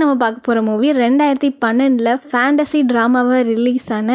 நம்ம பார்க்க போகிற மூவி ரெண்டாயிரத்தி பன்னெண்டில் ஃபேண்டசி ட்ராமாவை ரிலீஸ் ஆன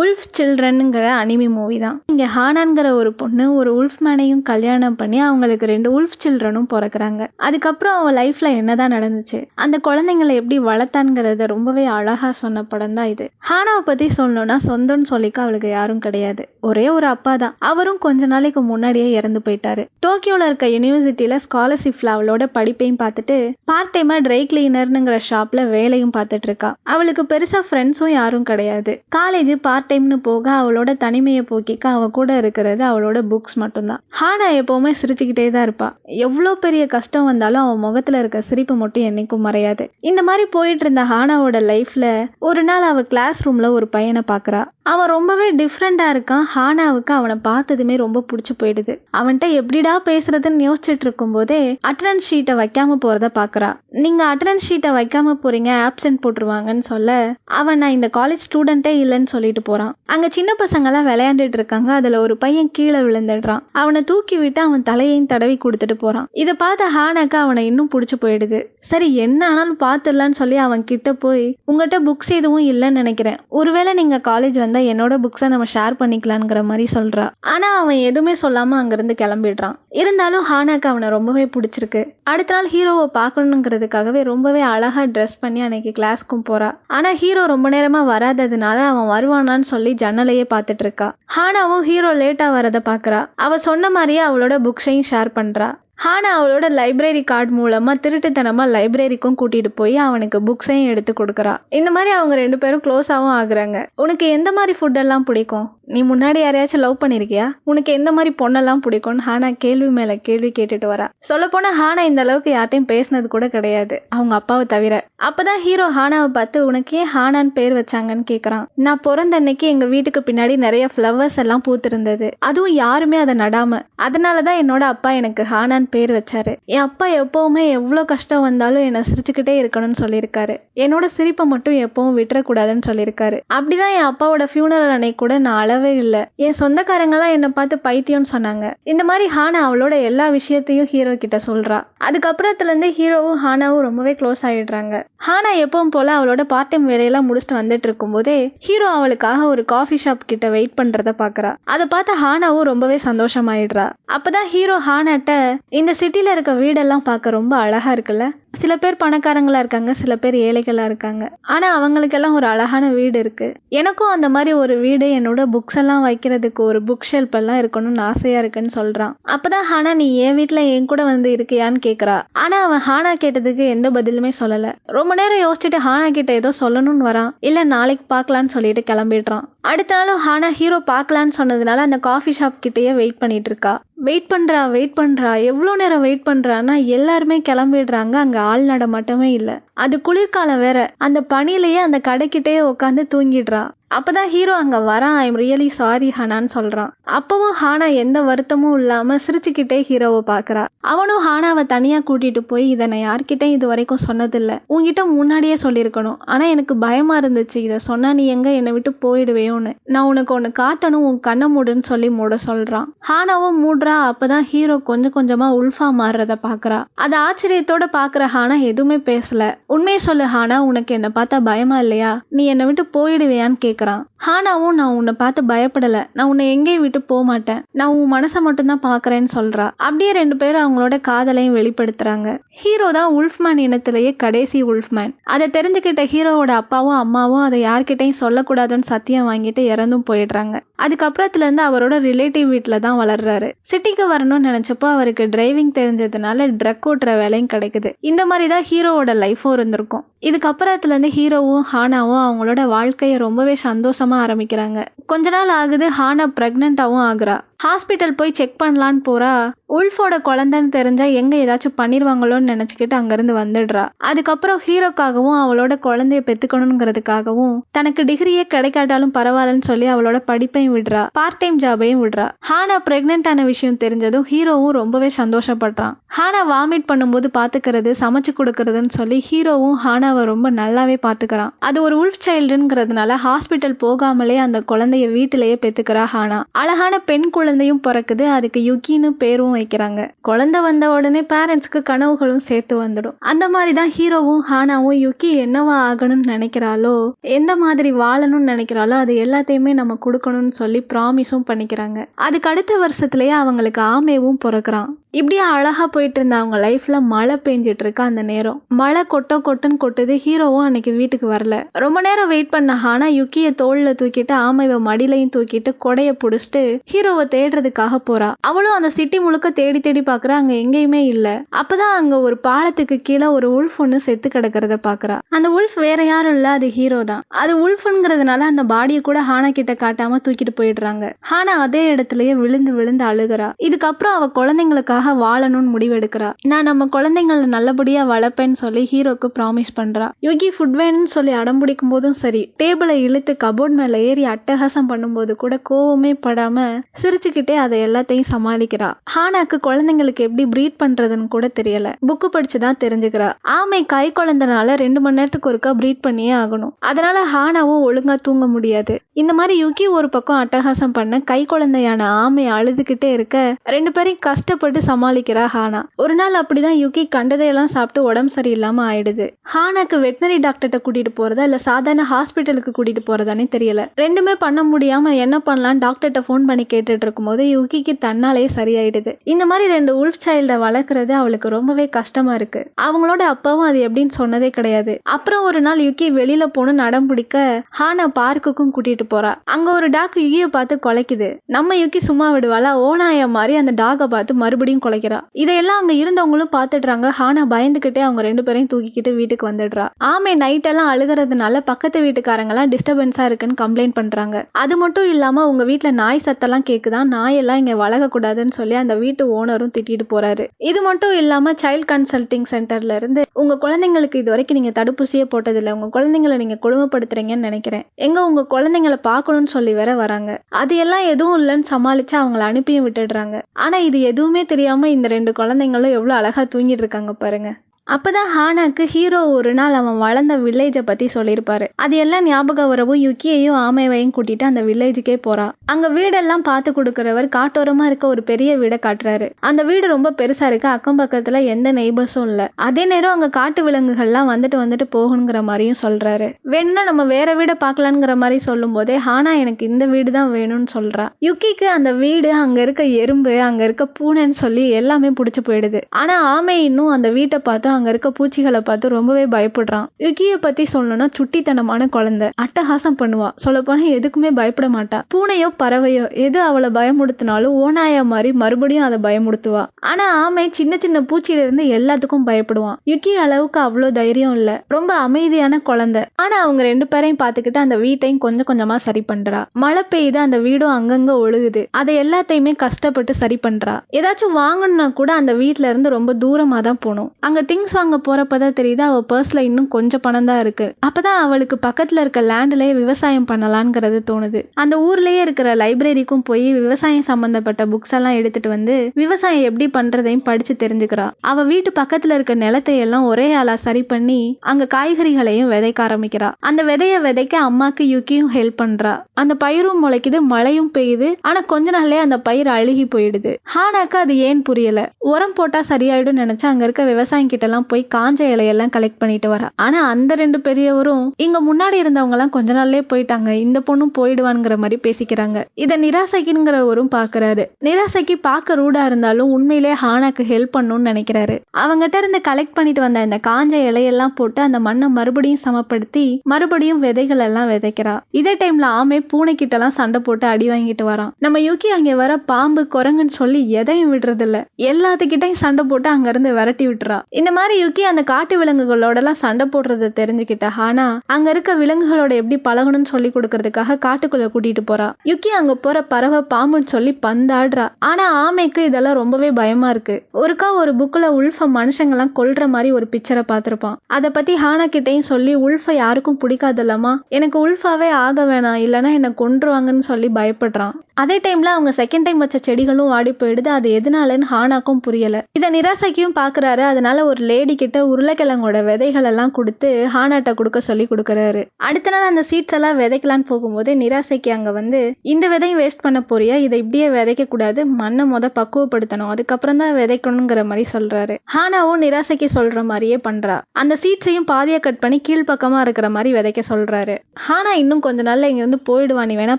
உல்ஃப் சில்ட்ரனுங்கிற அனிமி மூவி தான். இங்கே ஹானான்கிற ஒரு பொண்ணு ஒரு உல்ஃப் மேனையும் கல்யாணம் பண்ணி அவங்களுக்கு ரெண்டு உல்ஃப் சில்ட்ரனும் பிறக்கிறாங்க. அதுக்கப்புறம் அவள் லைஃப்பில் என்னதான் நடந்துச்சு அந்த குழந்தைங்களை எப்படி வளர்த்தான்ங்கிறத ரொம்பவே அழகாக சொன்ன படம் தான் இது. ஹானாவை பற்றி சொல்லணும்னா சொந்தம்னு சொல்லிக்க அவளுக்கு யாரும் கிடையாது. ஒரே ஒரு அப்பா தான். அவரும் கொஞ்ச நாளைக்கு முன்னாடியே இறந்து போயிட்டாரு. டோக்கியோவில் இருக்க யூனிவர்சிட்டியில் ஸ்காலர்ஷிப்பில் அவளோட படிப்பையும் பார்த்துட்டு பார்ட் டைமாக ட்ரை கிளீனர்னுங்கிற ஷாப்ல வேலையும் பார்த்துட்டு இருக்கா அவளுக்கு பெருசா ஃப்ரெண்ட்ஸும் யாரும் கிடையாது. காலேஜ் பார்ட் டைம்னு போக அவளோட தனிமையை போக்கிக்க அவ கூட இருக்கிறது அவளோட புக்ஸ் மட்டும்தான். ஹானா எப்பவுமே சிரிச்சுக்கிட்டே தான் இருப்பா. எவ்வளோ பெரிய கஷ்டம் வந்தாலும் அவன் முகத்துல இருக்க சிரிப்பு மட்டும் என்னைக்கும் மறையாது. இந்த மாதிரி போயிட்டு இருந்த ஹானாவோட லைஃப்ல ஒரு நாள் அவ கிளாஸ் ரூம்ல ஒரு பையனை பாக்குறா. அவன் ரொம்பவே டிஃப்ரெண்ட்டாக இருக்கான் ஹானாவுக்கு அவனை பார்த்ததுமே ரொம்ப பிடிச்சி போயிடுது. அவன்கிட்ட எப்படிடா பேசுறதுன்னு யோசிச்சுட்டு இருக்கும் போதே அட்டனன்ஸ் ஷீட்டை வைக்காம போறத பாக்குறா. நீங்க அட்டனன்ஸ் ஷீட்டை வைக்காம போறீங்க ஆப்சென்ட் போட்டுருவாங்கன்னு சொல்ல அவன் நான் இந்த காலேஜ் ஸ்டூடெண்ட்டே இல்லைன்னு சொல்லிட்டு போறான். அங்க சின்ன பசங்கெல்லாம் விளையாண்டுட்டு இருக்காங்க அதுல ஒரு பையன் கீழே விழுந்துடுறான். அவனை தூக்கி விட்டு அவன் தலையையும் தடவி கொடுத்துட்டு போறான். இதை பார்த்த ஹானாக்கு அவனை இன்னும் பிடிச்சி போயிடுது. சரி என்ன ஆனாலும் பார்த்துடலான்னு சொல்லி அவன் கிட்ட போய் உங்ககிட்ட புக்ஸ் எதுவும் இல்லைன்னு நினைக்கிறேன். ஒருவேளை நீங்க காலேஜ் வந்து என்னோட புக்ஸை நம்ம ஷேர் பண்ணிக்கலாங்கிற மாதிரி சொல்றா. ஆனா அவன் எதுவுமே சொல்லாம அங்கிருந்து கிளம்பிடுறான். இருந்தாலும் ஹானாக்கு அவனை ரொம்பவே பிடிச்சிருக்கு. அடுத்த நாள் ஹீரோவை பார்க்கணுங்கிறதுக்காகவே ரொம்பவே அழகா ட்ரெஸ் பண்ணி அன்னைக்கு கிளாஸ்க்கும் போறா. ஆனா ஹீரோ ரொம்ப நேரமா வராததுனால அவன் வருவானான்னு சொல்லி ஜன்னலையே பார்த்துட்டு இருக்கா. ஹானாவும் ஹீரோ லேட்டா வரதை பாக்குறா அவ சொன்ன மாதிரியே அவளோட புக்ஸையும் ஷேர் பண்றா. ஹானா அவளோட லைப்ரரி கார்டு மூலமா திருட்டுத்தனமா லைப்ரரிக்கும் கூட்டிட்டு போய் அவனுக்கு புக்ஸையும் எடுத்து கொடுக்குறா. இந்த மாதிரி அவங்க ரெண்டு பேரும் க்ளோஸாகவும் ஆகுறாங்க. உனக்கு எந்த மாதிரி ஃபுட்டெல்லாம் பிடிக்கும்? நீ முன்னாடி யாரையாச்சும் லவ் பண்ணிருக்கியா? உனக்கு எந்த மாதிரி பொண்ணெல்லாம் பிடிக்கும்னு ஹானா கேள்வி மேல கேள்வி கேட்டுட்டு வரா. சொல்ல போனா ஹானா இந்த அளவுக்கு யார்ட்டையும் பேசினது கூட கிடையாது. அவங்க அப்பாவை தவிர. அப்பதான் ஹீரோ ஹானாவை பார்த்து உனக்கு ஏன் ஹானான்னு பேர் வச்சாங்கன்னு கேக்குறான். நான் பிறந்த அன்னைக்கு எங்க வீட்டுக்கு பின்னாடி நிறைய ஃப்ளவர்ஸ் எல்லாம் பூத்திருந்தது. அதுவும் யாருமே அதை நடாம. அதனாலதான் என்னோட அப்பா எனக்கு ஹானான் பேர் வச்சாரு. என் அப்பா எப்பவுமே எவ்வளோ கஷ்டம் வந்தாலும் என்னை சிரிச்சுக்கிட்டே இருக்கணும்னு சொல்லியிருக்காரு. என்னோட சிரிப்பை மட்டும் எப்பவும் விட்டுறக்கூடாதுன்னு சொல்லியிருக்காரு. அப்படிதான் என் அப்பாவோட ஃபியூனரல் அன்னைக்கு கூட நான் அளவே இல்லை என் சொந்தக்காரங்கெல்லாம் என்னை பார்த்து பைத்தியம்னு சொன்னாங்க. இந்த மாதிரி ஹானா அவளோட எல்லா விஷயத்தையும் ஹீரோ கிட்ட சொல்றா. அதுக்கப்புறத்துலேருந்து ஹீரோவும் ஹானாவும் ரொம்பவே க்ளோஸ் ஆயிடுறாங்க. ஹானா எப்பவும் போல அவளோட பார்ட் டைம் வேலையெல்லாம் முடிச்சுட்டு வந்துட்டு இருக்கும்போதே ஹீரோ அவளுக்காக ஒரு காஃபி ஷாப் கிட்ட வெயிட் பண்றத பாக்குறா. அதை பார்த்து ஹானாவும் ரொம்பவே சந்தோஷமாயிடுறா. அப்பதான் ஹீரோ ஹானாட்ட இந்த சிட்டில இருக்க வீடெல்லாம் பார்க்க ரொம்ப அழகா இருக்குல்ல? சில பேர் பணக்காரங்களா இருக்காங்க சில பேர் ஏழைகளா இருக்காங்க. ஆனா அவங்களுக்கெல்லாம் ஒரு அழகான வீடு இருக்கு. எனக்கும் அந்த மாதிரி ஒரு வீடு என்னோட புக்ஸ் எல்லாம் வைக்கிறதுக்கு ஒரு புக் ஷெல்ப் எல்லாம் இருக்கணும்னு ஆசையா இருக்குன்னு சொல்றான். அப்பதான் ஹானா நீ என் வீட்டுல என் கூட வந்து இருக்கியான்னு கேக்குறா. ஆனா அவன் ஹானா கேட்டதுக்கு எந்த பதிலுமே சொல்லல. ரொம்ப நேரம் யோசிச்சுட்டு ஹானா கிட்ட ஏதோ சொல்லணும்னு வரான். இல்ல நாளைக்கு பார்க்கலான்னு சொல்லிட்டு கிளம்பிடுறான். அடுத்த நாளும் ஹானா ஹீரோ பார்க்கலான்னு சொன்னதுனால அந்த காஃபி ஷாப் கிட்டேயே வெயிட் பண்ணிட்டு இருக்கா. வெயிட் பண்ணுறா வெயிட் பண்ணுறா எவ்வளோ நேரம் வெயிட் பண்ணுறான்னா எல்லாருமே கிளம்பிடுறாங்க அங்கே ஆள் மட்டுமே இல்லை. அது குளிர்காலம் வேற. அந்த பனிலேயே அந்த கடைக்கிட்டேயே உட்காந்து தூங்கிடுறா. அப்போதான் ஹீரோ அங்கே வரான் ஐம் ரியலி சாரி ஹானான்னு சொல்கிறான் அப்பவும் ஹானா எந்த வருத்தமும் இல்லாமல் சிரிச்சுக்கிட்டே ஹீரோவை பார்க்குறா. அவனும் ஹானாவை தனியாக கூட்டிகிட்டு போய் இதை நான் யார்கிட்டயும் இது வரைக்கும் சொன்னதில்ல. உங்ககிட்ட முன்னாடியே சொல்லியிருக்கணும். ஆனால் எனக்கு பயமாக இருந்துச்சு. இதை சொன்னால் நீ எங்கே என்னை விட்டு போயிடுவேயோன்னு. நான் உனக்கு ஒன்று காட்டணும் உன் கண்ணை மூடுன்னு சொல்லி மூட சொல்கிறான் ஹானாவும் மூடுறா. அப்போ தான் ஹீரோ கொஞ்சம் கொஞ்சமாக உல்ஃபா மாறுறத பார்க்குறா. அது ஆச்சரியத்தோட பார்க்குற ஹானா எதுவுமே பேசல. உண்மையை சொல்லு ஹானா உனக்கு என்னை பார்த்தா பயமா இல்லையா? நீ என்னை விட்டு போயிடுவியான்னு கேக்குறான். ஹானாவும் நான் உன்னை பார்த்து பயப்படல. நான் உன்னை எங்கேயும் விட்டு போக மாட்டேன். நான் உன் மனசை மட்டும்தான் பாக்குறேன்னு சொல்றா. அப்படியே ரெண்டு பேரும் அவங்களோட காதலையும் வெளிப்படுத்துறாங்க. ஹீரோ தான் உல்ஃப்மேன் இனத்திலேயே கடைசி உல்ஃப்மேன். அதை தெரிஞ்சுக்கிட்ட ஹீரோவோட அப்பாவும் அம்மாவும் அதை யார்கிட்டையும் சொல்லக்கூடாதுன்னு சத்தியம் வாங்கிட்டு இறந்தும் போயிடுறாங்க. அதுக்கப்புறத்துல இருந்து அவரோட ரிலேட்டிவ் வீட்டில் தான் வளர்றாரு. சிட்டிக்கு வரணும்னு நினைச்சப்போ அவருக்கு டிரைவிங் தெரிஞ்சதுனால ட்ரக் ஓட்டுற வேலையும் கிடைக்குது. இந்த மாதிரி தான் ஹீரோவோட லைஃபும் இருந்திருக்கும். இதுக்கப்புறத்துல இருந்து ஹீரோவும் ஹானாவும் அவங்களோட வாழ்க்கையை ரொம்பவே சந்தோஷமா ஆரம்பிக்கிறாங்க. கொஞ்ச நாள் ஆகுது ஹானா ப்ரெக்னெண்ட்டாகவும் ஆகுறா. ஹாஸ்பிட்டல் போய் செக் பண்ணலான்னு போறா. உல்ஃபோட குழந்தைன்னு தெரிஞ்சா எங்க ஏதாச்சும் பண்ணிருவாங்களோன்னு நினைச்சுக்கிட்டு அங்கிருந்து வந்துடுறா. அதுக்கப்புறம் ஹீரோக்காகவும் அவளோட குழந்தைய பெத்துக்கணுங்கிறதுக்காகவும் தனக்கு டிகிரியே கிடைக்காட்டாலும் பரவாயில்லன்னு சொல்லி அவளோட படிப்பையும் விடுறா. பார்ட் டைம் ஜாபையும் விடுறா. ஹானா பிரெக்னென்ட் ஆன விஷயம் தெரிஞ்சதும் ஹீரோவும் ரொம்பவே சந்தோஷப்படுறான். ஹானா வாமிட் பண்ணும்போது பாத்துக்கிறது சமைச்சு கொடுக்கறதுன்னு சொல்லி ஹீரோவும் ஹானாவை ரொம்ப நல்லாவே பாத்துக்கிறான். அது ஒரு உல்ஃப் சைல்டுங்கிறதுனால ஹாஸ்பிட்டல் போகாமலே அந்த குழந்தைய வீட்டிலேயே பெத்துக்கிறா ஹானா. அழகான பெண் குழந்தை குழந்தையும் பிறக்குது. அதுக்கு யுகின்னு பேரும் வைக்கிறாங்க. குழந்தை வந்த உடனே பேரண்ட்ஸ்க்கு கனவுகளும் சேர்த்து வந்துடும். அந்த மாதிரி தான் ஹீரோவும் ஹானாவும் யுகி என்னவா ஆகணும்னு நினைக்கிறாளோ எந்த மாதிரி வாழணும்னு நினைக்கிறாளோ அது எல்லாத்தையுமே நம்ம கொடுக்கணும்னு சொல்லி ப்ராமிஸும் பண்ணிக்கிறாங்க. அதுக்கு அடுத்த வருஷத்துலயே அவங்களுக்கு ஆமேவும் பிறக்கிறான். இப்படியே அழகா போயிட்டு இருந்த அவங்க லைஃப்ல மழை பெஞ்சிட்டு இருக்க அந்த நேரம். மழை கொட்ட கொட்டுன்னு கொட்டுது. ஹீரோவும் அன்னைக்கு வீட்டுக்கு வரல. ரொம்ப நேரம் வெயிட் பண்ண ஹானா யுக்கிய தோல்ல தூக்கிட்டு ஆமைவை மடியிலையும் தூக்கிட்டு கொடைய புடிச்சிட்டு ஹீரோவை தேடுறதுக்காக போறா. அவளும் அந்த சிட்டி முழுக்க தேடி தேடி பாக்குறா. அங்க எங்கேயுமே இல்ல. அப்பதான் அங்க ஒரு பாலத்துக்கு கீழே ஒரு உல்ஃப் ஒண்ணு செத்து கிடக்கிறத பாக்குறா. அந்த உல்ஃப் வேற யாரும் இல்ல. அது ஹீரோ தான். அது உல்ஃப்ங்கிறதுனால அந்த பாடியை கூட ஹானா கிட்ட காட்டாம தூக்கிட்டு போயிடுறாங்க. ஹானா அதே இடத்துலயே விழுந்து விழுந்து அழுகுறா. இதுக்கப்புறம் அவ குழந்தைங்களுக்காக வாழணும்னு முடிவெடுக்கிறா. நான் நம்ம குழந்தைங்களை நல்லபடியா வளர்ப்பேன்னு சொல்லி ஹீரோக்கு ப்ராமிஸ் பண்றா. யோகி ஃபுட் வேணும்னு சொல்லி அடம் பிடிக்கும் போதும் சரி. டேபிளை இழுத்து கபோர்ட் மேல ஏறி அட்டகாசம் பண்ணும்போது கூட கோவமே படாம சிரிச்சு சிரிச்சுக்கிட்டே அதை எல்லாத்தையும் சமாளிக்கிறா. ஹானாக்கு குழந்தைங்களுக்கு எப்படி ப்ரீட் பண்றதுன்னு கூட தெரியல. புக்கு படிச்சு தான் தெரிஞ்சுக்கிறா. ஆமை கை குழந்தைனால ரெண்டு மணி நேரத்துக்கு ஒருக்கா ப்ரீட் பண்ணியே ஆகணும். அதனால ஹானாவும் ஒழுங்கா தூங்க முடியாது. இந்த மாதிரி யுகி ஒரு பக்கம் அட்டகாசம் பண்ண கை குழந்தையான ஆமை அழுதுகிட்டே இருக்க ரெண்டு பேரையும் கஷ்டப்பட்டு சமாளிக்கிறா ஹானா. ஒரு நாள் அப்படிதான் யுகி கண்டதையெல்லாம் சாப்பிட்டு உடம்பு சரியில்லாம ஆயிடுது. ஹானாக்கு வெட்டினரி டாக்டர்கிட்ட கூட்டிட்டு போறதா இல்ல சாதாரண ஹாஸ்பிட்டலுக்கு கூட்டிட்டு போறதானே தெரியல. ரெண்டுமே பண்ண முடியாம என்ன பண்ணலாம் டாக்டர்கிட்ட ஃபோன் பண்ணி கேட்டுட்டு இருக்கும்போது யுகிக்கு தன்னாலேயே சரியாயிடுது. இந்த மாதிரி ரெண்டு உல்ஃப் சைல்டை வளர்க்குறது அவளுக்கு ரொம்பவே கஷ்டமா இருக்கு. அவங்களோட அப்பாவும் அது எப்படின்னு சொன்னதே கிடையாது. அப்புறம் ஒரு நாள் யுகி வெளியில போன நடம் பிடிக்க ஹானா பார்க்குக்கும் கூட்டிட்டு போறா. அங்க ஒரு டாக் யுகியை பார்த்து குலைக்குது. நம்ம யுகி சும்மா விடுவாளா? ஓனாய மாதிரி அந்த டாகை பார்த்து மறுபடியும் குலைக்கிறா. இதையெல்லாம் அங்க இருந்தவங்களும் பார்த்துடுறாங்க. ஹானா பயந்துகிட்டே அவங்க ரெண்டு பேரையும் தூக்கிக்கிட்டு வீட்டுக்கு வந்துடுறா. ஆமை நைட் எல்லாம் அழுகிறதுனால பக்கத்து வீட்டுக்காரங்க எல்லாம் டிஸ்டர்பன்ஸா இருக்குன்னு கம்ப்ளைண்ட் பண்றாங்க. அது மட்டும் இல்லாம உங்க வீட்டுல நாய் சத்தெல்லாம் கேக்குதான் நாயெல்லாம் இங்க வளர்கக்கூடாதுன்னு சொல்லி அந்த வீட்டு ஓனரும் திட்டிட்டு போறாரு. இது மட்டும் இல்லாம சைல்ட் கன்சல்டிங் சென்டர்ல இருந்து உங்க குழந்தைங்களுக்கு இது வரைக்கும் நீங்க தடுப்பூசியே போட்டதில்லை. உங்க குழந்தைங்களை நீங்க கொடுமைப்படுத்துறீங்கன்னு நினைக்கிறேன். எங்க உங்க குழந்தைங்களை பார்க்கணும்னு சொல்லி வேற வராங்க. அது எல்லாம் எதுவும் இல்லைன்னு சமாளிச்சு அவங்கள அனுப்பியும் விட்டுடுறாங்க. ஆனா இது எதுவுமே தெரியாம இந்த ரெண்டு குழந்தைங்களும் எவ்வளவு அழகா தூங்கிட்டு இருக்காங்க பாருங்க. அப்பதான் ஹானாக்கு ஹீரோ ஒரு நாள் அவன் வளர்ந்த வில்லேஜை பத்தி சொல்லியிருப்பாரு. அது எல்லாம் ஞாபகம் வரவும் யுக்கியையும் ஆமைவையும் கூட்டிட்டு அந்த வில்லேஜுக்கே போறா. அங்க வீடெல்லாம் பார்த்து கொடுக்குறவர் காட்டோரமா இருக்க ஒரு பெரிய வீடை காட்டுறாரு. அந்த வீடு ரொம்ப பெருசா இருக்கு. அக்கம் பக்கத்துல எந்த நெய்பர்ஸும் இல்ல. அதே நேரம் அங்க காட்டு விலங்குகள்லாம் வந்துட்டு வந்துட்டு போகணுங்கிற மாதிரியும் சொல்றாரு. வேணும்னா நம்ம வேற வீடை பார்க்கலாங்கிற மாதிரி சொல்லும் போதே ஹானா எனக்கு இந்த வீடு தான் வேணும்னு சொல்றா. யுக்கிக்கு அந்த வீடு அங்க இருக்க எறும்பு அங்க இருக்க பூனைன்னு சொல்லி எல்லாமே பிடிச்சி போயிடுது. ஆனா ஆமை இன்னும் அந்த வீட்டை பார்த்து அங்க இருக்க பூச்சிகளை பார்த்து ரொம்பவே பயப்படுறான். யுகிய பத்தி சொல்லணும்னா சுட்டித்தனமான குழந்தை. அட்டகாசம் பண்ணுவா. சொல்ல போனா எதுக்குமே பயப்பட மாட்டா. பூனையோ பறவையோ எது அவளை பயமுடுத்தினாலும் ஓனாயா மாதிரி மறுபடியும் அதை பயமுடுத்துவா. ஆனா ஆமை சின்ன சின்ன பூச்சியில இருந்து எல்லாத்துக்கும் பயப்படுவான். யுகி அளவுக்கு அவ்வளோ தைரியம் இல்ல. ரொம்ப அமைதியான குழந்தை. ஆனா அவங்க ரெண்டு பேரையும் பார்த்துக்கிட்டு அந்த வீட்டையும் கொஞ்சம் கொஞ்சமா சரி பண்றா. மழை பெய்யுது அந்த வீடும் அங்கங்க ஒழுகுது. அதை எல்லாத்தையுமே கஷ்டப்பட்டு சரி பண்றா. ஏதாச்சும் வாங்கணும்னா கூட அந்த வீட்ல இருந்து ரொம்ப தூரமா தான் போகணும். அங்க திங்ஸ் வாங்க போறப்பதான் தெரியுது அவள் பர்ஸ்ல இன்னும் கொஞ்சம் பணம் தான் இருக்கு. அப்பதான் அவளுக்கு பக்கத்துல இருக்க லேண்ட்லயே விவசாயம் பண்ணலான்ங்கிறது தோணுது. அந்த ஊர்லயே இருக்கிற லைப்ரரிக்கும் போய் விவசாயம் சம்பந்தப்பட்ட புக்ஸ் எல்லாம் எடுத்துட்டு வந்து விவசாயம் எப்படி பண்றதையும் படிச்சு தெரிஞ்சுக்கிறா. அவ வீட்டு பக்கத்துல இருக்க நிலத்தை எல்லாம் ஒரே ஆளா சரி பண்ணி அங்க காய்கறிகளையும் விதைக்க ஆரம்பிக்கிறா. அந்த விதைய விதைக்க அம்மாக்கு யுக்கியும் ஹெல்ப் பண்றா. அந்த பயிரும் முளைக்குது மழையும் பெய்யுது ஆனா கொஞ்ச நாள்லயே அந்த பயிர் அழுகி போயிடுது. ஹானாக்கு அது ஏன் புரியல? உரம் போட்டா சரியாயிடும் நினச்சா அங்க இருக்க விவசாயம் கிட்ட எல்லாம் போய் காஞ்ச இலையெல்லாம் கலெக்ட் பண்ணிட்டு வரா. ஆனா அந்த ரெண்டு பெரியவரும் இங்க முன்னாடி இருந்தவங்க எல்லாம் கொஞ்ச நாள்லயே போயிட்டாங்க. இந்த பொண்ணும் போயிடுவான்ங்கிற மாதிரி பேசிக்கிறாங்க. இத நிராசகிங்கிறவரும் பாக்குறாரு. நிராசைக்கு பார்க்க ரூடா இருந்தாலும் உண்மையிலே ஹானாக்கு ஹெல்ப் பண்ணணும்னு நினைக்கிறாரு. அவங்கிட்ட இருந்து கலெக்ட் பண்ணிட்டு வந்த இந்த காஞ்ச இலையெல்லாம் போட்டு அந்த மண்ணை மறுபடியும் சமப்படுத்தி மறுபடியும் விதைகள் எல்லாம் விதைக்கிறா. இதே டைம்ல ஆமே பூனை கிட்ட எல்லாம் சண்டை போட்டு அடி வாங்கிட்டு வரான். நம்ம யூகி அங்க வர பாம்பு குரங்குன்னு சொல்லி எதையும் விடுறது இல்ல எல்லாத்துக்கிட்டையும் சண்டை போட்டு அங்க இருந்து விரட்டி விட்டுறா. இந்த மாதிரி யுக்கி அந்த காட்டு விலங்குகளோட எல்லாம் சண்டை போடுறத தெரிஞ்சுக்கிட்ட ஹானா அங்க இருக்க விலங்குகளோட எப்படி பழகணும்னு சொல்லி கொடுக்கறதுக்காக காட்டுக்குள்ள கூட்டிட்டு போறா. யுக்கி அங்க போற பறவை பாம்புன்னு சொல்லி பந்தாடுறா. ஆனா ஆமைக்கு இதெல்லாம் ரொம்பவே பயமா இருக்கு. ஒருக்கா ஒரு புக்ல உல்ஃப மனுஷங்கெல்லாம் கொல்ற மாதிரி ஒரு பிக்சரை பார்த்திருப்பான். அதை பத்தி ஹானா கிட்டையும் சொல்லி உல்ஃப யாருக்கும் பிடிக்காதுல்லமா எனக்கு உல்ஃபாவே ஆக வேணாம் இல்லைன்னா என்னை கொன்றுவாங்கன்னு சொல்லி பயப்படுறான். அதே டைம்ல அவங்க செகண்ட் டைம் வச்ச செடிகளும் வாடி போயிடுது. அது எதனாலன்னு ஹானாக்கும் புரியல. இதை நிராசைக்கும் பாக்குறாரு. அதனால ஒரு லேடி கிட்ட உருளைக்கிழங்கோட விதைகள் எல்லாம் கொடுத்து ஹானாட்ட கொடுக்க சொல்லி கொடுக்குறாரு. அடுத்த நாள் அந்த சீட்ஸ் எல்லாம் விதைக்கலான்னு போகும்போது நிராசைக்கு அங்க வந்து இந்த விதையும் வேஸ்ட் பண்ண போறியா? இதை இப்படியே விதைக்க கூடாது. மண்ணை முத பக்குவப்படுத்தணும். அதுக்கப்புறம் தான் விதைக்கணுங்கிற மாதிரி சொல்றாரு. ஹானாவும் நிராசைக்கு சொல்ற மாதிரியே பண்றா. அந்த சீட்ஸையும் பாதியா கட் பண்ணி கீழ்ப்பக்கமா இருக்கிற மாதிரி விதைக்க சொல்றாரு. ஹானா இன்னும் கொஞ்ச நாள்ல இங்க இருந்து போயிடுவா. நீ வேணா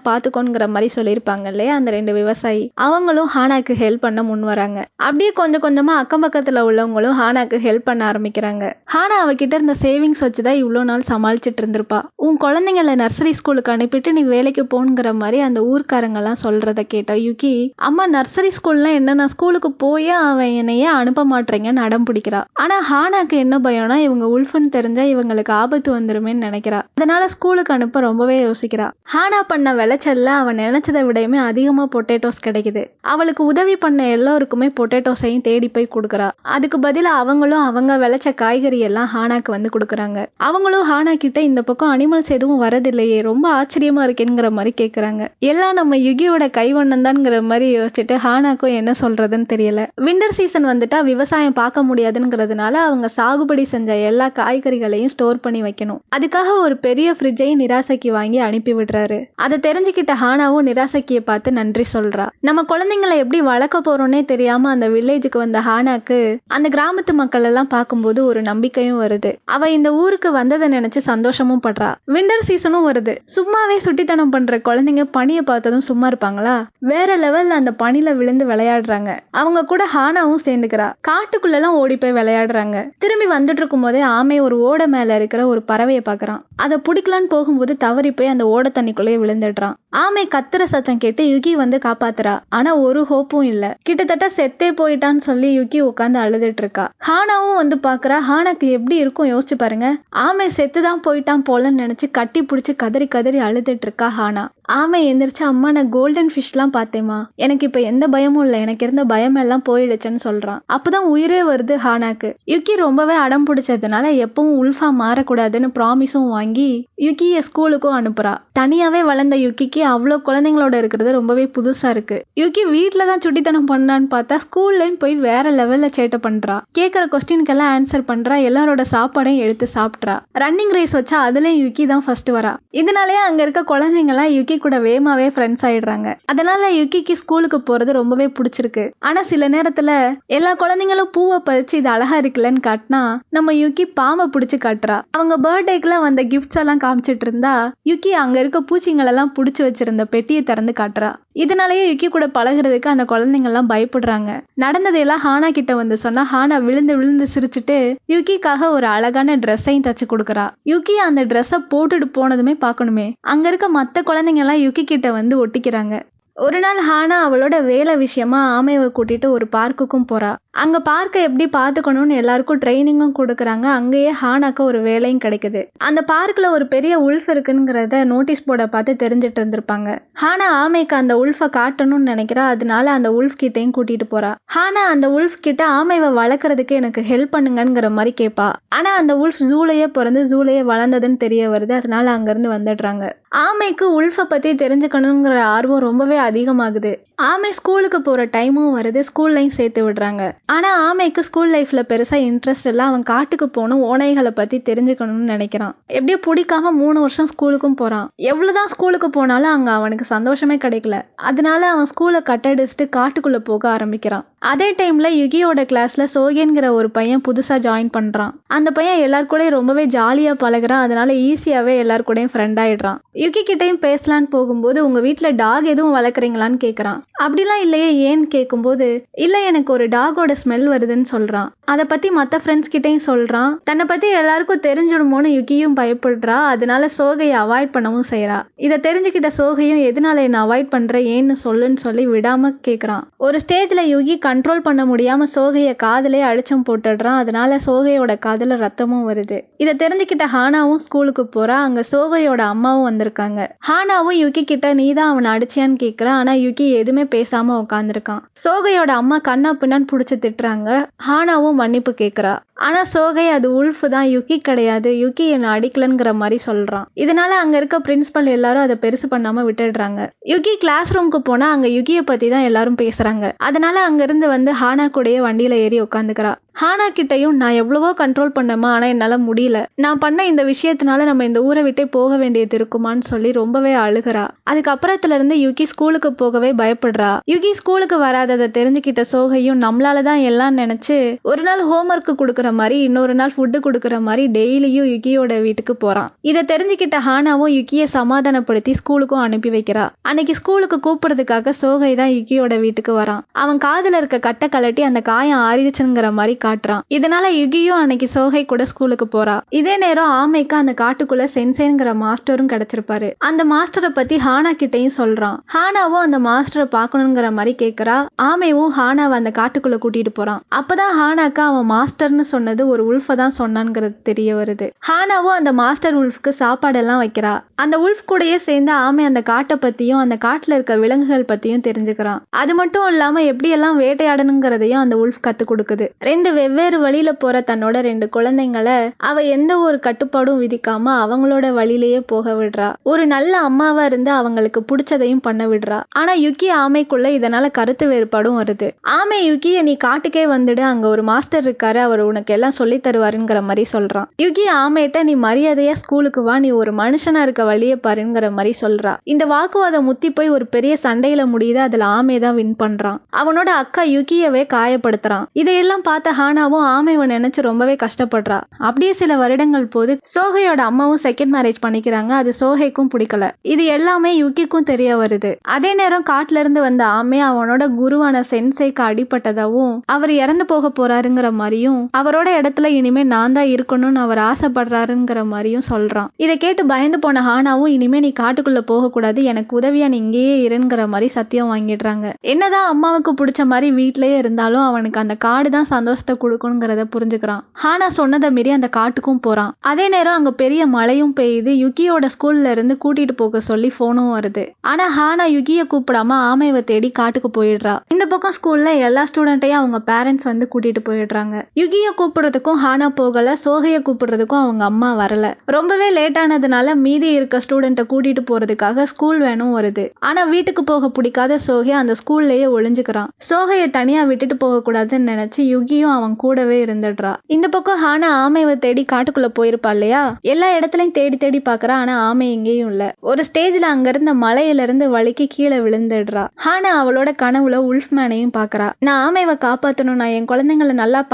பாத்துக்கோங்கிற மாதிரி சொல்லியிருப்பாங்க. இல்லையா? அந்த ரெண்டு விவசாயி. அவங்களும் ஹானாக்கு ஹெல்ப் பண்ண முன் வராங்க. அப்படியே கொஞ்சம் கொஞ்சமா அக்கம் பக்கத்துல உள்ளவங்களும் ஹானாக்கு ஹெல்ப் பண்ண ஆரம்பிக்கிறாங்க. ஹானா அவகிட்ட இருந்த சேவிங்ஸ் வச்சுதான் இவ்வளோ நாள் சமாளிச்சுட்டு இருந்திருப்பா. உன் குழந்தைங்கள நர்சரி ஸ்கூலுக்கு அனுப்பிட்டு நீ வேலைக்கு போங்கிற மாதிரி அந்த ஊர்க்காரங்க எல்லாம் சொல்றத கேட்டா யுகி அம்மா நர்சரி ஸ்கூல்லாம் என்ன? நான் ஸ்கூலுக்கு போயே அவன் என்னையே அனுப்ப மாட்டேங்கன்னு அடம் பிடிக்கிறா. ஆனா ஹானாக்கு என்ன பயம்னா இவங்க உல்ஃபுன்னு தெரிஞ்சா இவங்களுக்கு ஆபத்து வந்துருமேன்னு நினைக்கிறா. அதனால ஸ்கூலுக்கு அனுப்ப ரொம்பவே யோசிக்கிறா. ஹானா பண்ண விளைச்சல்ல அவன் நினைச்சதை விடையுமே அதிகமா பொட்டேட்டோஸ் கிடைக்குது. அவளுக்கு உதவி பண்ண எல்லோருக்குமே பொட்டேட்டோஸையும் தேடி போய் கொடுக்குறா. அதுக்கு பதிலா அவங்களும் அவங்க விளைச்ச காய்கறி எல்லாம் ஹானாக்கு வந்து கொடுக்குறாங்க. அவங்களும் ஹானா கிட்ட இந்த பக்கம் அனிமல்ஸ் எதுவும் வரதில்லையே ரொம்ப ஆச்சரியமா இருக்கேங்கிற மாதிரி கேக்குறாங்க. எல்லாம் நம்ம யுகியோட கைவண்ணம் தான்ங்கிற மாதிரி யோசிச்சுட்டு ஹானாக்கும் என்ன சொல்றதுன்னு தெரியல. விண்டர் சீசன் வந்துட்டா விவசாயம் பார்க்க முடியாதுங்கிறதுனால அவங்க சாகுபடி செஞ்ச எல்லா காய்கறிகளையும் ஸ்டோர் பண்ணி வைக்கணும். அதுக்காக ஒரு பெரிய ஃப்ரிட்ஜையும் நிராசைக்கு வாங்கி அனுப்பி விடுறாரு. அதை தெரிஞ்சுக்கிட்ட ஹானாவும் நிராசைக்கு பார்த்து நன்றி சொல்றா. நம்ம குழந்தைங்களை எப்படி வளர்க்க போறோம்னே தெரியாம அந்த வில்லேஜுக்கு வந்த ஹானாக்கு அந்த கிராமத்து மக்கள் எல்லாம் பார்க்கும்போது ஒரு நம்பிக்கையும் வருது. அவ இந்த ஊருக்கு வந்ததை நினைச்சு சந்தோஷமும் படுறா. விண்டர் சீசனும் வருது. சும்மாவே சுட்டித்தனம் பண்ற குழந்தைங்க பனியை பார்த்ததும் சும்மா இருப்பாங்களா? வேற லெவல்ல அந்த பனில விழுந்து விளையாடுறாங்க. அவங்க கூட ஹானாவும் சேர்ந்துக்கிறா. காட்டுக்குள்ள எல்லாம் ஓடி போய் விளையாடுறாங்க. திரும்பி வந்துட்டு இருக்கும் போதே ஆமை ஒரு ஓடை மேல இருக்கிற ஒரு பறவையை பாக்குறான் அதை பிடிக்கலான்னு போகும்போது தவறி போய் அந்த ஓட தண்ணிக்குள்ளேயே விழுந்துடுறான். ஆமை கத்துற சத்தம் கேட்டு யுகி வந்து காப்பாத்துறா. ஆனா ஒரு ஹோப்பும் இல்ல. கிட்டத்தட்ட செத்தே போயிட்டான்னு சொல்லி யுகி உட்காந்து அழுதுட்டு இருக்கா. ஹானாவும் வந்து பாக்குறா ஹானாக்கு எப்படி இருக்கும் யோசிச்சு பாருங்க. ஆமை செத்துதான் போயிட்டான் போலன்னு நினைச்சு கட்டி பிடிச்சி கதறி கதறி அழுதுட்டு இருக்கா ஹானா. ஆமை எந்திரிச்சு அம்மா நான் கோல்டன் ஃபிஷ்லாம் பார்த்தேம்மா. எனக்கு இப்போ எந்த பயமும் இல்லை. எனக்கு இருந்த பயம் எல்லாம் போயிடுச்சுன்னு சொல்கிறான் அப்போதான் உயிரே வருது ஹானாக்கு. யுக்கி ரொம்பவே அடம் பிடிச்சதுனால எப்பவும் உல்ஃபா மாறக்கூடாதுன்னு ப்ராமிஸும் வாங்கி யுகியை ஸ்கூலுக்கும் அனுப்புறா. தனியாவே வளர்ந்த யுக்கிக்கு அவ்வளோ குழந்தைங்களோட இருக்கிறது ரொம்பவே புதுசா இருக்கு. யுக்கி வீட்டில் தான் சுட்டித்தனம் பண்ணான்னு பார்த்தா ஸ்கூல்லையும் போய் வேற லெவலில் சேட்டை பண்றா. கேட்குற கொஸ்டினுக்கெல்லாம் ஆன்சர் பண்றா. எல்லாரோட சாப்பாடையும் எடுத்து சாப்பிட்றா. ரன்னிங் ரேஸ் வச்சா அதுலேயும் யுக்கி தான் ஃபர்ஸ்ட் வரா. இதனாலேயே அங்க இருக்க குழந்தைங்களாம் யுக்கி கூட வேகமாவே ஃப்ரெண்ட்ஸ் ஆயிடுறாங்க. அதனால யுக்கிக்கு ஸ்கூலுக்கு போறது ரொம்பவே பிடிச்சிருக்கு. ஆனா சில நேரத்துல எல்லா குழந்தைங்களும் பூவை பறிச்சு இது அழகா இருக்குல்லன்னு காட்டினா நம்ம யுக்கி பாம்பை பிடிச்சு காட்டுறா. அவங்க பர்த்டேக்குலாம் வந்த கிஃப்ட்ஸ் எல்லாம் காமிச்சிட்டு இருந்தா யுக்கி அங்க இருக்க பூச்சிங்களெல்லாம் பிடிச்சி வச்சிருந்த பெட்டியை திறந்து காட்டுறா. இதனாலேயே யுக்கி கூட பழகுறதுக்கு அந்த குழந்தைங்கள்லாம் பயப்படுறாங்க. நடந்ததையெல்லாம் ஹானா கிட்ட வந்து சொன்னா ஹானா விழுந்து விழுந்து சிரிச்சுட்டு யுக்கிக்காக ஒரு அழகான ட்ரெஸ்ஸையும் தச்சு கொடுக்குறா. யுக்கி அந்த ட்ரெஸ்ஸை போட்டுட்டு போனதுமே பார்க்கணுமே. அங்க இருக்க மற்ற குழந்தைங்க எல்லாம் யுக்கி கிட்ட வந்து ஒட்டிக்கிறாங்க. ஒரு நாள் ஹானா அவளோட வேலை விஷயமா ஆமையை கூட்டிட்டு ஒரு பார்க்குக்கும் போறா. அங்க பார்க்கை எப்படி பார்த்துக்கணும்னு எல்லாருக்கும் ட்ரைனிங்கும் கொடுக்குறாங்க. அங்கேயே ஹானாக்கு ஒரு வேலையும் கிடைக்குது. அந்த பார்க்ல ஒரு பெரிய உல்ஃப் இருக்குங்கிறத நோட்டீஸ் போர்டை பார்த்து தெரிஞ்சிட்டு இருந்திருப்பாங்க. ஹானா ஆமைக்கு அந்த உல்ஃபை காட்டணும்னு நினைக்கிறா. அதனால அந்த உல்ஃப் கிட்டையும் கூட்டிட்டு போறா. ஹானா அந்த உல்ஃப் கிட்ட ஆமைவை வளர்க்கறதுக்கு எனக்கு ஹெல்ப் பண்ணுங்கிற மாதிரி கேட்பா ஆனா அந்த உல்ஃப் ஜூலையே பிறந்து ஜூலையே வளர்ந்ததுன்னு தெரிய வருது. அதனால அங்கிருந்து வந்துடுறாங்க. ஆமைக்கு உல்ஃபை பத்தி தெரிஞ்சுக்கணுங்கிற ஆர்வம் ரொம்பவே அதிகமாகுது. ஆமை ஸ்கூலுக்கு போகிற டைமும் வருது ஸ்கூல்லையும் சேர்த்து விடுறாங்க. ஆனால் ஆமைக்கு ஸ்கூல் லைஃப்பில் பெருசாக இன்ட்ரெஸ்ட் இல்லை. அவன் காட்டுக்கு போகணும் ஓனைகளை பற்றி தெரிஞ்சுக்கணும்னு நினைக்கிறான். எப்படியோ பிடிக்காம மூணு வருஷம் ஸ்கூலுக்கும் போகிறான் எவ்வளோதான் ஸ்கூலுக்கு போனாலும் அங்கே அவனுக்கு சந்தோஷமே கிடைக்கல. அதனால அவன் ஸ்கூலை கட்டடிச்சுட்டு காட்டுக்குள்ளே போக ஆரம்பிக்கிறான். அதே டைமில் யுகியோட கிளாஸில் சோகேன்கிற ஒரு பையன் புதுசாக ஜாயின் பண்ணுறான் அந்த பையன் எல்லார் கூடயும் ரொம்பவே ஜாலியாக பழகுறான். அதனால ஈஸியாகவே எல்லார் கூடயும் ஃப்ரெண்ட் ஆகிடுறான் யுகி கிட்டேயும் பேசலான்னு போகும்போது உங்கள் வீட்டில் டாக் எதுவும் வளர்க்குறீங்களான்னு கேட்குறான் அப்படிலாம் இல்லையே ஏன்னு கேட்கும்போது இல்லை எனக்கு ஒரு டாகோட ஸ்மெல் வருதுன்னு சொல்கிறான் அதை பற்றி மற்ற ஃப்ரெண்ட்ஸ் கிட்டேயும் சொல்கிறான் தன்னை பற்றி எல்லாருக்கும் தெரிஞ்சிடுமோன்னு யுகியும் பயப்படுறா. அதனால சோகையை அவாய்ட் பண்ணவும் செய்கிறா இதை தெரிஞ்சுக்கிட்ட சோகையும் எதனால என்னை அவாய்ட் பண்ணுற ஏன்னு சொல்லுன்னு சொல்லி விடாமல் கேட்குறான் ஒரு ஸ்டேஜில் யுகி கண்ட்ரோல் பண்ண முடியாமல் சோகையை காதலே அடிச்சம் போட்டுடுறான். அதனால சோகையோட காதில் ரத்தமும் வருது. இதை தெரிஞ்சுக்கிட்ட ஹானாவும் ஸ்கூலுக்கு போகிறா அங்கே சோகையோட அம்மாவும் வந்திருக்காங்க. ஹானாவும் யுகி கிட்ட நீதான் அவனை அடிச்சியான்னு கேக்குறா. ஆனால் யுகி எதுவுமே பேசாம உட்காந்துருக்கான் சோகையோட அம்மா கண்ணா பின்னான்னு புடிச்சு திட்டுறாங்க. ஹானாவும் மன்னிப்பு கேக்குறா. ஆனா சோகை அது உல்ஃப் தான். யுகி கிடையாது. யுகி என்ன அடிக்கலங்கிற மாதிரி சொல்றான். இதனால அங்க இருக்க பிரின்சிபல் எல்லாரும் அதை பெருசு பண்ணாம விட்டுடுறாங்க. யுகி கிளாஸ் ரூமுக்கு போனா அங்க யுகியை பத்தி தான் எல்லாரும் பேசுறாங்க. அதனால அங்க இருந்து வந்து ஹானா கூடயே வண்டியில ஏறி உட்காந்துக்கிறா ஹானா கிட்டையும் நான் எவ்வளவோ கண்ட்ரோல் பண்ணேமா ஆனா என்னால முடியல. நான் பண்ண இந்த விஷயத்தினால நம்ம இந்த ஊரை விட்டே போக வேண்டியது இருக்குமான்னு சொல்லி ரொம்பவே அழுகிறா. அதுக்கப்புறத்துல இருந்து யுகி ஸ்கூலுக்கு போகவே பயப்படுறா. யுகி ஸ்கூலுக்கு வராததை தெரிஞ்சுக்கிட்ட சோகையும் நம்மளால தான் எல்லாம் நினைச்சு ஒரு நாள் ஹோம்ஒர்க் கொடுக்குற மாதிரி இன்னொரு நாள் ஃபுட்டு கொடுக்குற மாதிரி டெய்லியும் யுகியோட வீட்டுக்கு போறான். இதை தெரிஞ்சுக்கிட்ட ஹானாவும் யுகியை சமாதானப்படுத்தி ஸ்கூலுக்கும் அனுப்பி வைக்கிறா. அன்னைக்கு ஸ்கூலுக்கு கூப்பிடுறதுக்காக சோகை தான் யுகியோட வீட்டுக்கு வரான். அவன் காதுல இருக்க கட்டை கலட்டி அந்த காயம் ஆறிடுச்சுங்கிற மாதிரி காட்டுறான். இதனால யுகியும் அன்னைக்கு சோகை கூட ஸ்கூலுக்கு போறா. இதே நேரம் ஆமைக்கு அந்த காட்டுக்குள்ள சென்சேங்கிற மாஸ்டரும் கிடைச்சிருப்பாரு. அந்த மாஸ்டரை பத்தி ஹானா கிட்டையும் சொல்றான். ஹானாவும் அந்த மாஸ்டரை பார்க்கணுங்கிற மாதிரி கேக்குறா. ஆமையும் ஹானாவை அந்த காட்டுக்குள்ள கூட்டிட்டு போறான். அப்பதான் ஹானாக்கு அவன் மாஸ்டர்னு சொன்னது ஒரு உல்ஃபை தான் சொன்னான்ங்கிறது தெரிய வருது. ஹானாவும் அந்த மாஸ்டர் உல்ஃப்க்கு சாப்பாடெல்லாம் வைக்கிறா. அந்த உல்ஃப் கூடயே சேர்ந்து ஆமை அந்த காட்டை பத்தியும் அந்த காட்டுல இருக்க விலங்குகள் பத்தியும் தெரிஞ்சுக்கிறான். அது மட்டும் இல்லாம எப்படியெல்லாம் வேட்டையாடணுங்கிறதையும் அந்த உல்ஃப் கத்து கொடுக்குது. ரெண்டு வெவ்வேறு வழியில போற தன்னோட ரெண்டு குழந்தைங்களை அவ எந்த ஒரு கட்டுப்பாடும் விதிக்காம அவங்களோட வழியிலேயே போக விடுறா. ஒரு நல்ல அம்மாவா இருந்து அவங்களுக்கு பிடிச்சதையும் பண்ண விடுறா. ஆனா யுக்கி ஆமைக்குள்ள இதனால கருத்து வேறுபாடும் வருது. ஆமை யுக்கிய நீ காட்டுக்கே வந்துடு. அங்க ஒரு மாஸ்டர் இருக்காரு அவர் உனக்கு எல்லாம் சொல்லி தருவாருங்கிற மாதிரி சொல்றான். யுகி ஆமைட்ட நீ மரியாதையா ஸ்கூலுக்கு வா நீ ஒரு மனுஷனா இருக்க வழிய பாருங்கிற மாதிரி சொல்றா. இந்த வாக்குவாதம் முத்தி போய் ஒரு பெரிய சண்டையில முடியுது அதுல ஆமை தான் வின் பண்றான். அவனோட அக்கா யுகியவே காயப்படுத்துறான். இதையெல்லாம் பார்த்த ஹானாவும் ஆமைவை நினைச்சு ரொம்பவே கஷ்டப்படுறா. அப்படியே சில வருடங்கள் போது சோகையோட அம்மாவும் செகண்ட் மேரேஜ் பண்ணிக்கிறாங்க. அது சோகைக்கும் பிடிக்கல. இது எல்லாமே யுகிக்கும் தெரிய வருது. அதே நேரம் காட்டுல இருந்து வந்த ஆமை அவனோட குருவான சென்சைக்கு அடிபட்டதாவும் அவர் இறந்து போக போறாருங்கிற மாதிரியும் அவரோட இடத்துல இனிமே நான் தான் இருக்கணும்னு அவர் ஆசைப்படுறாருங்கிற மாதிரியும் சொல்றான். இதை கேட்டு பயந்து போன ஹானாவும் இனிமே நீ காட்டுக்குள்ள போக கூடாது எனக்கு உதவியா நீ இங்கேயே இருங்கிற மாதிரி சத்தியம் வாங்கிடுறாங்க. என்னதான் அம்மாவுக்கு பிடிச்ச மாதிரி வீட்லயே இருந்தாலும் அவனுக்கு அந்த காடு தான் சந்தோஷத்தை கொடுக்கணுங்கிறத புரிஞ்சுக்கிறான். ஹானா சொன்னதை மீறி அந்த காட்டுக்கும் போறான். அதே நேரம் அங்க பெரிய மழையும் பெய்யுது. யுகியோட ஸ்கூல்ல இருந்து கூட்டிட்டு போக சொல்லி போனும் வருது. ஆனா ஹானா யுகிய கூப்பிடாம ஆமைவை தேடி காட்டுக்கு போயிடுறா. இந்த பக்கம் ஸ்கூல்ல எல்லா ஸ்டூடெண்ட்டையும் அவங்க பேரண்ட்ஸ் வந்து கூட்டிட்டு போயிடுறாங்க. யுகிய கூப்பிடுறதுக்கும் ஹானா போகல சோகையை கூப்பிடுறதுக்கும் அவங்க அம்மா வரல. ரொம்பவே லேட் ஆனதுனால மீதி இருக்க ஸ்டூடெண்ட்டை கூட்டிட்டு போறதுக்காக ஸ்கூல் வேணும் வருது. ஆனா வீட்டுக்கு போக பிடிக்காத சோகை அந்த ஸ்கூல்லயே ஒளிஞ்சுக்கிறான். சோகையை தனியா விட்டுட்டு போகக்கூடாதுன்னு நினச்சி நினைச்சு யுகியும் அவன் கூடவே இருந்துடுறா. இந்த பக்கம் ஹானா ஆமைவை தேடி காட்டுக்குள்ள போயிருப்பா இல்லையா? எல்லா இடத்துலயும் தேடி தேடி பாக்குறா ஆனா ஆமை எங்கேயும் இல்ல. ஒரு ஸ்டேஜ்ல அங்க இருந்த மலையில இருந்து வலிக்கு கீழே விழுந்துடுறா. ஹானா அவளோட கனவுல உல்ஃப் மேனையும் பாக்குறா. நான் ஆமைவை காப்பாற்றணும் நான் என் குழந்தைங்களை நல்லா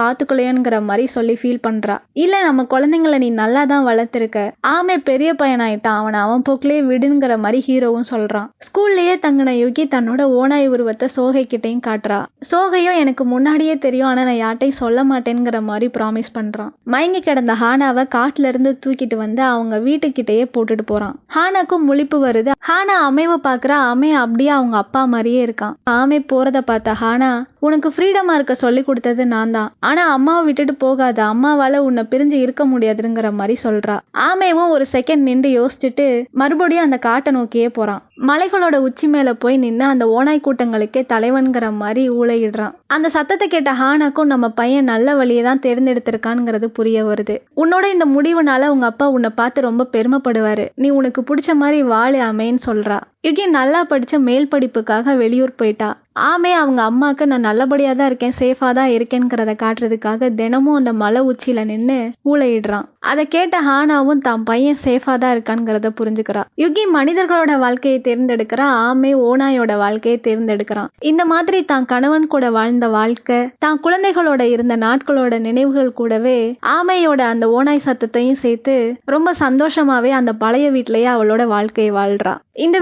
பாத்துக்கலையோங்கிற மாதிரி சொல்லி ஃபீல் பண்றா. இல்ல நம்ம குழந்தைங்களை நீ நல்லா தான் வளர்த்திருக்க. ஆமே பெரிய பையனாயிட்டான் அவனை அவன் போக்கிலே விடுங்கிற மாதிரி ஹீரோவும் சொல்றான். ஸ்கூல்லயே தங்கின யுகி தன்னோட ஓனாய் உருவத்தை சோகை கிட்டையும் காட்டுறா. சோகையும் எனக்கு முன்னாடியே தெரியும் ஆனா நான் யார்ட்டையும் சொல்ல மாட்டேங்கிற மாதிரி ப்ராமிஸ் பண்றான். மயங்கி கிடந்த ஹானாவை காட்டுல இருந்து தூக்கிட்டு வந்து அவங்க வீட்டுக்கிட்டேயே போட்டுட்டு போறான். ஹானாக்கும் முழிப்பு வருது. ஹானா அமைவை பாக்குறா. அமை அப்படியே அவங்க அப்பா மாதிரியே இருக்கான். ஆமை போறத பார்த்த ஹானா உனக்கு ஃப்ரீடமா இருக்க சொல்லி கொடுத்தது நான் தான் ஆனா அம்மாவை விட்டுட்டு போகாத. அம்மாவால உன்னை பிரிஞ்சு இருக்க முடியாதுங்கிற மாதிரி சொல்றா. ஆமையும் ஒரு செகண்ட் நின்று யோசிச்சுட்டு மறுபடியும் அந்த காட்டை நோக்கியே போறான். மலைகளோட உச்சி மேல போய் நின்று அந்த ஓனாய் கூட்டங்களுக்கே தலைவன்கிற மாதிரி ஊழையிடுறான் அந்த சத்தத்தை கேட்ட ஹானாக்கும் நம்ம பையன் நல்ல வழியை தான் தேர்ந்தெடுத்திருக்கான்ங்கிறது புரிய வருது. உன்னோட இந்த முடிவுனால உங்க அப்பா உன்னை பார்த்து ரொம்ப பெருமைப்படுவாரு. நீ உனக்கு பிடிச்ச மாதிரி வாழு அமைன்னு சொல்றா. யுகி நல்லா படிச்ச மேல் படிப்புக்காக வெளியூர் போயிட்டா. ஆமே அவங்க அம்மாவுக்கு நான் நல்லபடியாக தான் இருக்கேன் சேஃபாக தான் இருக்கேங்கிறத காட்டுறதுக்காக தினமும் அந்த மலை உச்சியில நின்று ஊழையிடுறான் அதை கேட்ட ஹானாவும் தான் பையன் சேஃபாக தான் இருக்கான்ங்கிறத புரிஞ்சுக்கிறான் யுகி மனிதர்களோட வாழ்க்கையை தேர்ந்தெடுக்கிறா ஆமை ஓனாயோட வாழ்க்கையை தேர்ந்தெடுக்கிறான். இந்த மாதிரி தான் கணவன் கூட வாழ்ந்த வாழ்க்கை தான் குழந்தைகளோட இருந்த நாட்களோட நினைவுகள் கூடவே ஆமையோட அந்த ஓனாய் சத்தத்தையும் சேர்த்து ரொம்ப சந்தோஷமாவே அந்த பழைய வீட்டிலேயே அவளோட வாழ்க்கையை வாழ்றா. இந்த